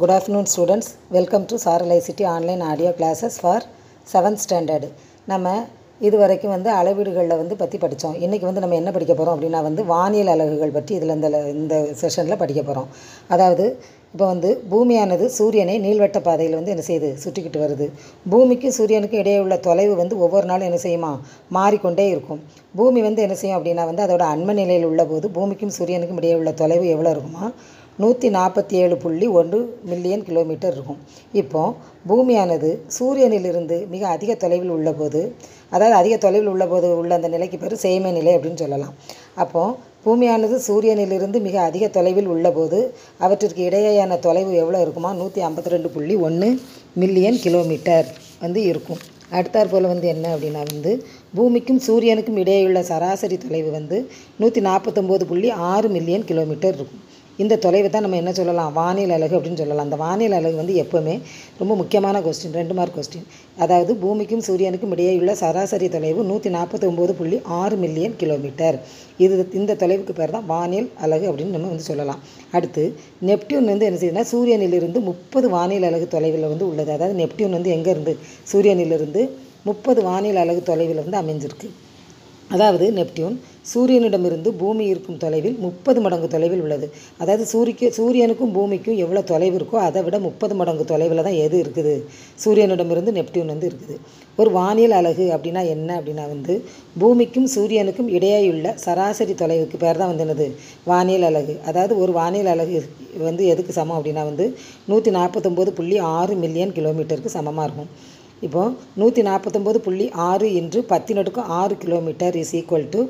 Good afternoon students welcome to சாரலைசிட்டி online audio classes for seventh standard நம்ம இது வரைக்கும் வந்து அளவீடுகளில் வந்து பற்றி படித்தோம் இன்றைக்கி வந்து நம்ம என்ன படிக்க போகிறோம் அப்படின்னா வந்து வானியல் அலகுகள் பற்றி இதில் இந்த இந்த செஷனில் படிக்க போகிறோம் அதாவது இப்போ வந்து பூமியானது சூரியனை நீள்வட்ட பாதையில் வந்து என்ன செய்யுது? சுற்றிக்கிட்டு வருது. பூமிக்கும் சூரியனுக்கும் இடையே உள்ள தொலைவு வந்து ஒவ்வொரு நாளும் என்ன செய்யுமா? மாறிக்கொண்டே இருக்கும். பூமி வந்து என்ன செய்யும் அப்படின்னா வந்து அதோட அண்ம நிலையில் உள்ள போது பூமிக்கும் சூரியனுக்கும் இடையே உள்ள தொலைவு எவ்வளோ இருக்குமா? நூற்றி நாற்பத்தி ஏழு புள்ளி ஒன்று மில்லியன் கிலோமீட்டர் இருக்கும். இப்போது பூமியானது சூரியனிலிருந்து மிக அதிக தொலைவில் உள்ளபோது அதாவது அதிக தொலைவில் உள்ளபோது உள்ள அந்த நிலைக்கு பேர் சேமை நிலை அப்படின்னு சொல்லலாம். அப்போது பூமியானது சூரியனிலிருந்து மிக அதிக தொலைவில் உள்ளபோது அவற்றிற்கு இடையேயான தொலைவு எவ்வளோ இருக்குமா? நூற்றி ஐம்பத்தி ரெண்டு புள்ளி ஒன்று மில்லியன் கிலோமீட்டர் வந்து இருக்கும். அடுத்தாற் போல் வந்து என்ன அப்படின்னா வந்து பூமிக்கும் சூரியனுக்கும் இடையேயுள்ள சராசரி தொலைவு வந்து நூற்றி நாற்பத்தொம்போது புள்ளி ஆறு மில்லியன் கிலோமீட்டர் இருக்கும். இந்த தொலைவு தான் நம்ம என்ன சொல்லலாம்? வானியல் அழகு அப்படின்னு சொல்லலாம். அந்த வானியல் அலகு வந்து எப்போவுமே ரொம்ப முக்கியமான கொஸ்டின் ரெண்டு மார்க் கொஸ்டின் அதாவது பூமிக்கும் சூரியனுக்கும் இடையேயுள்ள சராசரி தொலைவு நூற்றி நாற்பத்தொம்போது புள்ளி ஆறு மில்லியன் கிலோமீட்டர் இது இந்த தொலைவுக்கு பேர் தான் வானியல் அலகு அப்படின்னு நம்ம வந்து சொல்லலாம். அடுத்து நெப்டியூன் வந்து என்ன செய்யுதுன்னா சூரியனிலிருந்து முப்பது வானியல் அலகு தொலைவில் வந்து உள்ளது. அதாவது நெப்டியூன் வந்து எங்கேருந்து சூரியனிலிருந்து முப்பது வானியல் அலகு தொலைவில் வந்து அமைஞ்சிருக்கு. அதாவது நெப்டியூன் சூரியனிடமிருந்து பூமி இருக்கும் தொலைவில் முப்பது மடங்கு தொலைவில் உள்ளது. அதாவது சூரிக்கு சூரியனுக்கும் பூமிக்கும் எவ்வளோ தொலைவு இருக்கோ அதை விட முப்பது மடங்கு தொலைவில் தான் எது இருக்குது? சூரியனிடமிருந்து நெப்டியூன் வந்து இருக்குது. ஒரு வானியல் அலகு அப்படின்னா என்ன அப்படின்னா வந்து பூமிக்கும் சூரியனுக்கும் இடையேயுள்ள சராசரி தொலைவுக்கு பேர் தான் வந்து என்னது? வானியல் அலகு அதாவது ஒரு வானியல் அலகு வந்து எதுக்கு சமம் அப்படின்னா வந்து நூற்றி நாற்பத்தொம்போது புள்ளி ஆறு மில்லியன் கிலோமீட்டருக்கு சமமாக இருக்கும். இப்போது நூற்றி நாற்பத்தொம்போது புள்ளி ஆறு இன்று பத்தினடுக்கு ஆறு கிலோமீட்டர் இஸ் ஈக்குவல் டு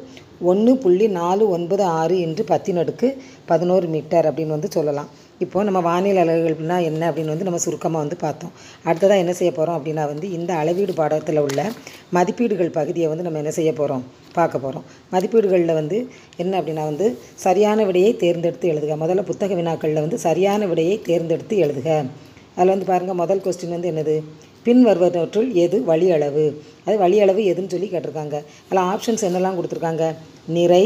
ஒன்று புள்ளி நாலு ஒன்பது ஆறு இன்று பத்தினடுக்கு பதினோரு மீட்டர் அப்படின்னு வந்து சொல்லலாம். இப்போது நம்ம வானிலை அலகுகள்னா என்ன அப்படின்னு வந்து நம்ம சுருக்கமாக வந்து பார்த்தோம். அடுத்ததாக என்ன செய்ய போகிறோம் அப்படின்னா வந்து இந்த அளவீடு பாடத்தில் உள்ள மதிப்பீடுகள் பகுதியை வந்து நம்ம என்ன செய்ய போகிறோம் பார்க்க போகிறோம் மதிப்பீடுகளில் வந்து என்ன அப்படின்னா வந்து சரியான விடையை தேர்ந்தெடுத்து எழுதுக. முதல்ல புத்தக வினாக்களில் வந்து சரியான விடையை தேர்ந்தெடுத்து எழுதுக. அதில் வந்து பாருங்கள் முதல் கொஸ்டின் வந்து என்னது? பின் வருவனவற்றுள் எது வழியளவு? அது வழியளவு எதுன்னு சொல்லி கேட்டிருக்காங்க. அதில் ஆப்ஷன்ஸ் என்னெல்லாம் கொடுத்துருக்காங்க? நிறை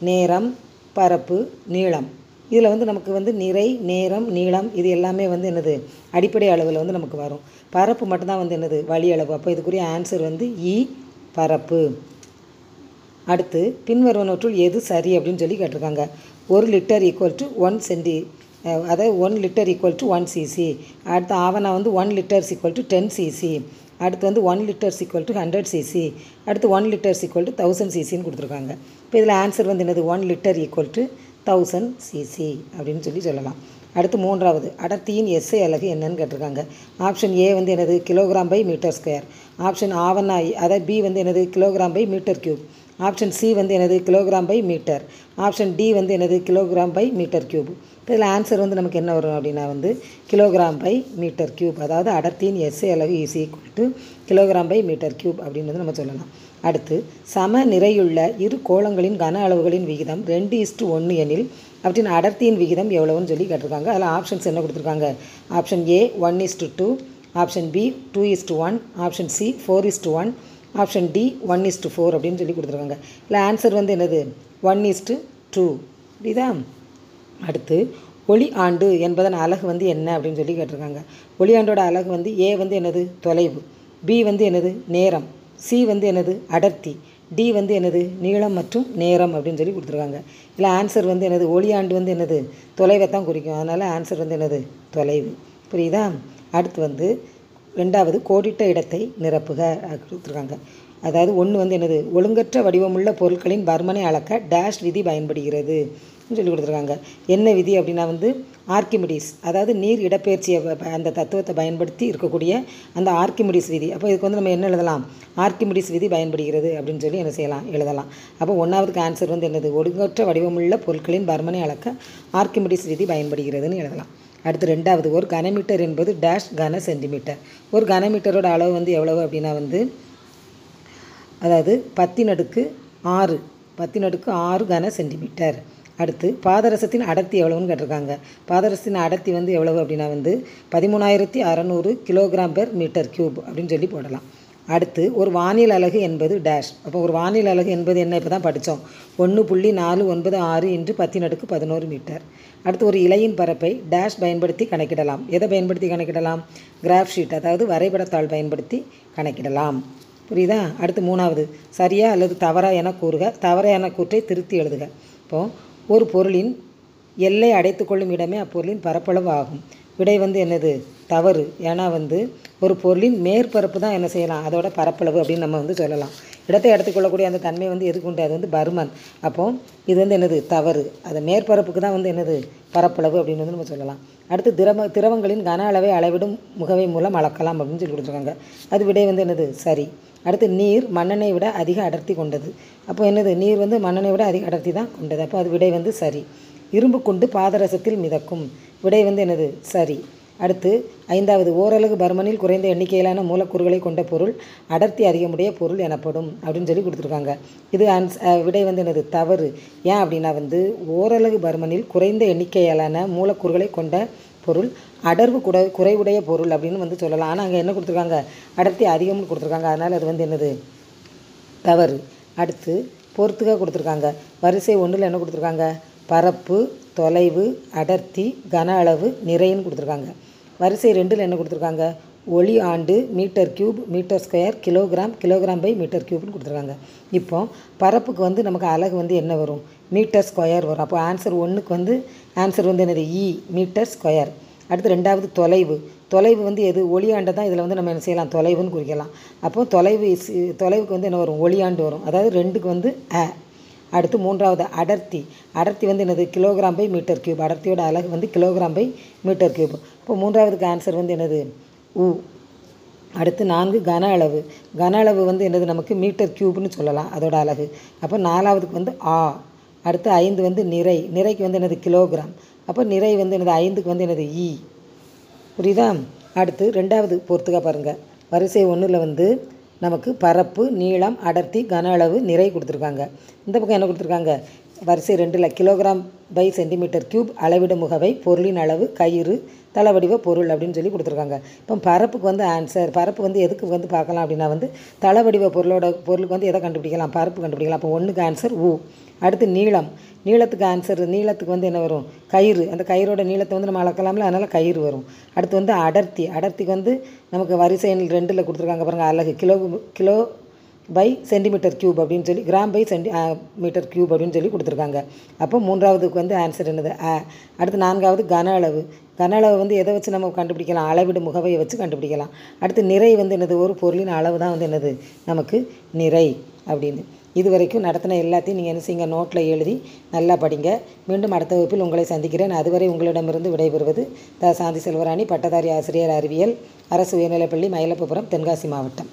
நேரம் பரப்பு நீளம். இதில் வந்து நமக்கு வந்து நிறை நேரம் நீளம் இது எல்லாமே வந்து என்னது? அடிப்படை அளவில் வந்து நமக்கு வரும். பரப்பு மட்டும்தான் வந்து என்னது? வழி அளவு அப்போ இதுக்குரிய ஆன்சர் வந்து இ பரப்பு. அடுத்து பின்வருவனவற்றுள் எது சரி அப்படின்னு சொல்லி கேட்டிருக்காங்க. ஒரு லிட்டர் ஈக்குவல் டு ஒன் சென்டி அதாவது one litre equal to one CC அடுத்து ஆவணா வந்து one litres equal to ten CC அடுத்து வந்து one litres equal to hundred CC அடுத்து one litres equal to thousand சிசின்னு கொடுத்துருக்காங்க. இப்போ இதில் ஆன்சர் வந்து என்னது? One litre equal to thousand CC அப்படின்னு சொல்லி சொல்லலாம். அடுத்து மூன்றாவது அடர்த்தியின் எஸ்ஐ அலகு என்னன்னு கேட்டிருக்காங்க. ஆப்ஷன் ஏ வந்து என்னது? Kilogram by metre square option ஆவண்ணா அதாவது பி வந்து என்னது? Kilogram by metre cube option C வந்து எனது kilogram by metre. Option D வந்து எனது கிலோகிராம் பை மீட்டர் கியூப் இதில் ஆன்சர் வந்து நமக்கு என்ன வரும் அப்படின்னா வந்து கிலோகிராம் பை மீட்டர் கியூப் அதாவது அடர்த்தியின் எஸ்ஐ அளவு is equal to kilogram by metre cube அப்படின்னு வந்து நம்ம சொல்லலாம். அடுத்து சம நிறையுள்ள இரு கோளங்களின் கன அளவுகளின் விகிதம் ரெண்டு இஸ்டு ஒன்று எனில் அவற்றின் அடர்த்தியின் விகிதம் எவ்வளவுன்னு சொல்லி கேட்டிருக்காங்க. அதில் ஆப்ஷன்ஸ் என்ன கொடுத்துருக்காங்க? Option A one is to two option B two is to one option C four is to one option D one is to four அப்படின்னு சொல்லி கொடுத்துருக்காங்க. இல்லை ஆன்சர் வந்து என்னது? ஒன் இஸ்டு டூ புரியுதா? அடுத்து ஒளி ஆண்டு என்பதன் அழகு வந்து என்ன அப்படின்னு சொல்லி கேட்டிருக்காங்க. ஒளி ஆண்டோட அழகு வந்து ஏ வந்து என்னது? தொலைவு. பி வந்து என்னது? நேரம். சி வந்து என்னது? அடர்த்தி. டி வந்து என்னது? நீளம் மற்றும் நேரம் அப்படின்னு சொல்லி கொடுத்துருக்காங்க. இல்லை ஆன்சர் வந்து என்னது? ஒளியாண்டு வந்து என்னது? தொலைவை தான் குறிக்கும். அதனால் ஆன்சர் வந்து என்னது? தொலைவு. புரியுதா? அடுத்து வந்து ரெண்டாவது கோடிட்ட இடத்தை நிரப்புக கொடுத்துருக்காங்க அதாவது ஒன்று வந்து என்னது? ஒழுங்கற்ற வடிவமுள்ள பொருட்களின் பர்மனை அளக்க டேஷ் விதி பயன்படுகிறது சொல்லி கொடுத்துருக்காங்க. என்ன விதி அப்படின்னா வந்து ஆர்கிமிடிஸ் அதாவது நீர் இடப்பெயர்ச்சியை அந்த தத்துவத்தை பயன்படுத்தி இருக்கக்கூடிய அந்த ஆர்கிமிடிஸ் விதி. அப்போ இதுக்கு வந்து நம்ம என்ன எழுதலாம்? ஆர்கிமிடிஸ் விதி பயன்படுகிறது அப்படின்னு சொல்லி என்ன செய்யலாம்? எழுதலாம். அப்போ ஒன்றாவதுக்கு ஆன்சர் வந்து என்னது? ஒழுங்கற்ற வடிவமுள்ள பொருட்களின் பர்மனை அளக்க ஆர்கிமிடிஸ் விதி பயன்படுகிறதுன்னு எழுதலாம். அடுத்து ரெண்டாவது ஒரு கனமீட்டர் என்பது டேஷ் கன சென்டிமீட்டர் ஒரு கனமீட்டரோட அளவு வந்து எவ்வளவு அப்படின்னா வந்து அதாவது பத்தின் அடுக்கு ஆறு பத்தின் அடுக்கு ஆறு கன சென்டிமீட்டர் அடுத்து பாதரசத்தின் அடர்த்தி எவ்வளவுன்னு கேட்டிருக்காங்க. பாதரசத்தின் அடர்த்தி வந்து எவ்வளவு அப்படின்னா வந்து பதிமூணாயிரத்தி அறநூறு கிலோகிராம் பெர் மீட்டர் க்யூப் அப்படின்னு சொல்லி போடலாம். அடுத்து ஒரு வானியல் அலகு என்பது டேஷ் அப்போ ஒரு வானியல் அலகு என்பது என்ன? இப்போ தான் படித்தோம் ஒன்று புள்ளி நாலு ஒன்பது ஆறு இன்று பத்தினடுக்கு பதினோரு மீட்டர். அடுத்து ஒரு இலையின் பரப்பை டேஷ் பயன்படுத்தி கணக்கிடலாம். எதை பயன்படுத்தி கணக்கிடலாம்? கிராஃப் ஷீட் அதாவது வரைபடத்தாள் பயன்படுத்தி கணக்கிடலாம். புரியுதா? அடுத்து மூணாவது. சரியா அல்லது தவறா என கூறுக. தவறா என கூற்றை திருத்தி எழுதுக. இப்போது ஒரு பொருளின் எல்லை அடைத்துக்கொள்ளும் இடமே அப்பொருளின் பரப்பளவு ஆகும். விடை வந்து என்னது? தவறு. ஏன்னா வந்து ஒரு பொருளின் மேற்பரப்பு தான் என்ன செய்யலாம்? அதோட பரப்பளவு அப்படின்னு நம்ம வந்து சொல்லலாம். இடத்தை எடுத்துக்கொள்ளக்கூடிய அந்த தன்மை வந்து எதுக்கு உண்டு? அது வந்து பருமன். அப்போ இது வந்து என்னது? தவறு. அந்த மேற்பரப்புக்கு தான் வந்து என்னது? பரப்பளவு அப்படின்னு வந்து நம்ம சொல்லலாம். அடுத்து திரவ திரவங்களின் கன அளவை அளவிடும் முகவை மூலம் அளக்கலாம் அப்படின்னு சொல்லி கொடுத்துருக்காங்க. அது விடை வந்து என்னது? சரி. அடுத்து நீர் மண்ணெண்ணை விட அதிக அடர்த்தி கொண்டது. அப்போ என்னது? நீர் வந்து மண்ணெண்ணை விட அதிக அடர்த்தி தான் கொண்டது. அப்போ அது விடை வந்து சரி. இரும்பு கொண்டு பாதரசத்தில் மிதக்கும். விடை வந்து என்னது? சரி. அடுத்து ஐந்தாவது ஓரளவு பர்மனில் குறைந்த எண்ணிக்கையிலான மூலக்கூறுகளை கொண்ட பொருள் அடர்த்தி அதிகமுடைய பொருள் எனப்படும் அப்படின்னு சொல்லி கொடுத்துருக்காங்க. இது ஆன்ஸ் விடை வந்து என்னது? தவறு. ஏன் அப்படின்னா வந்து ஓரளவு பர்மனில் குறைந்த எண்ணிக்கையிலான மூலக்கூறுகளை கொண்ட பொருள் அடர்வு குட குறைவுடைய பொருள் அப்படின்னு வந்து சொல்லலாம். ஆனால் அங்கே என்ன கொடுத்துருக்காங்க? அடர்த்தி அதிகம்னு கொடுத்துருக்காங்க. அதனால் அது வந்து என்னது? தவறு. அடுத்து பொறுத்துக்காக கொடுத்துருக்காங்க. வரிசை ஒன்றில் என்ன கொடுத்துருக்காங்க? பரப்பு தொலைவு அடர்த்தி கன அளவு நிறைன்னு கொடுத்துருக்காங்க. வரிசை ரெண்டில் என்ன கொடுத்துருக்காங்க? ஒளி ஆண்டு metre cube metre square kilogram kilogram by metre கியூப்னு கொடுத்துருக்காங்க. இப்போ பரப்புக்கு வந்து நமக்கு அழகு வந்து என்ன வரும்? மீட்டர் ஸ்கொயர் வரும். அப்போ ஆன்சர் ஒன்றுக்கு வந்து ஆன்சர் வந்து என்னது? இ மீட்டர் ஸ்கொயர். அடுத்து ரெண்டாவது தொலைவு. தொலைவு வந்து எது? ஒளியாண்டை தான் இதில் வந்து நம்ம என்ன செய்யலாம்? தொலைவுன்னு குறிக்கலாம். அப்போ தொலைவு தொலைவுக்கு வந்து என்ன வரும்? ஒளியாண்டு வரும். அதாவது ரெண்டுக்கு வந்து அ. அடுத்து மூன்றாவது அடர்த்தி. அடர்த்தி வந்து என்னது? கிலோகிராம் பை மீட்டர் கியூப் அடர்த்தியோட அழகு வந்து கிலோகிராம் பை மீட்டர் கியூப் இப்போ மூன்றாவதுக்கு ஆன்சர் வந்து என்னது? உ அடுத்து நான்கு கன அளவு. கன அளவு வந்து என்னது? நமக்கு மீட்டர் கியூப்னு சொல்லலாம் அதோட அழகு அப்போ நாலாவதுக்கு வந்து ஆ. அடுத்து ஐந்து வந்து நிறை. நிறைக்கு வந்து என்னது? கிலோகிராம் அப்போ நிறை வந்து என்னது? ஐந்துக்கு வந்து என்னது? இ புரியுதா? அடுத்து ரெண்டாவது பொறுத்துக்க பாருங்கள் வரிசை ஒன்றில் வந்து நமக்கு பரப்பு நீளம் அடர்த்தி கன அளவு நிறை கொடுத்துருக்காங்க. இந்த பக்கம் என்ன கொடுத்துருக்காங்க? வரிசை ரெண்டில் கிலோகிராம் பை சென்டிமீட்டர் கியூப் அளவிடும் முகவை பொருளின் அளவு கயிறு தளவடிவ பொருள் அப்படின்னு சொல்லி கொடுத்துருக்காங்க. இப்போ பரப்புக்கு வந்து ஆன்சர் பரப்பு வந்து எதுக்கு வந்து பார்க்கலாம் அப்படின்னா வந்து தளவடிவ பொருளோட பொருளுக்கு வந்து எதை கண்டுபிடிக்கலாம்? பரப்பு கண்டுபிடிக்கலாம். அப்போ ஒன்றுக்கு ஆன்சர் ஊ அடுத்து நீளம். நீளத்துக்கு ஆன்சர் நீளத்துக்கு வந்து என்ன வரும்? கயிறு. அந்த கயிறோட நீளத்தை வந்து நம்ம அளக்கலாம்ல அதனால் கயிறு வரும். அடுத்து வந்து அடர்த்தி. அடர்த்திக்கு வந்து நமக்கு வரிசை ரெண்டில் கொடுத்துருக்காங்க பாருங்கள் அலகு kilo kilo by centimetre cube அப்படின்னு சொல்லி gram by centimetre cube அப்படின்னு சொல்லி கொடுத்துருக்காங்க. அப்போ மூன்றாவதுக்கு வந்து ஆன்சர் என்னது? அடுத்து நான்காவது கன அளவு. கன அளவு வந்து எதை வச்சு நம்ம கண்டுபிடிக்கலாம்? அளவிடு முகவையை வச்சு கண்டுபிடிக்கலாம். அடுத்து நிறை வந்து என்னது? ஒரு பொருளின் அளவு தான் வந்து என்னது? நமக்கு நிறை அப்படின்னு. இது வரைக்கும் நடத்தின எல்லாத்தையும் நீங்கள் என்ன செய்யுங்க? நோட்டில் எழுதி நல்லா படிங்க. மீண்டும் அடுத்த வகுப்பில் உங்களை சந்திக்கிறேன். அதுவரை உங்களிடமிருந்து விடைபெறுவது த. சாந்தி செல்வராணி பட்டதாரி ஆசிரியர் அறிவியல் அரசு உயர்நிலைப்பள்ளி மயிலப்புபுரம் தென்காசி மாவட்டம்.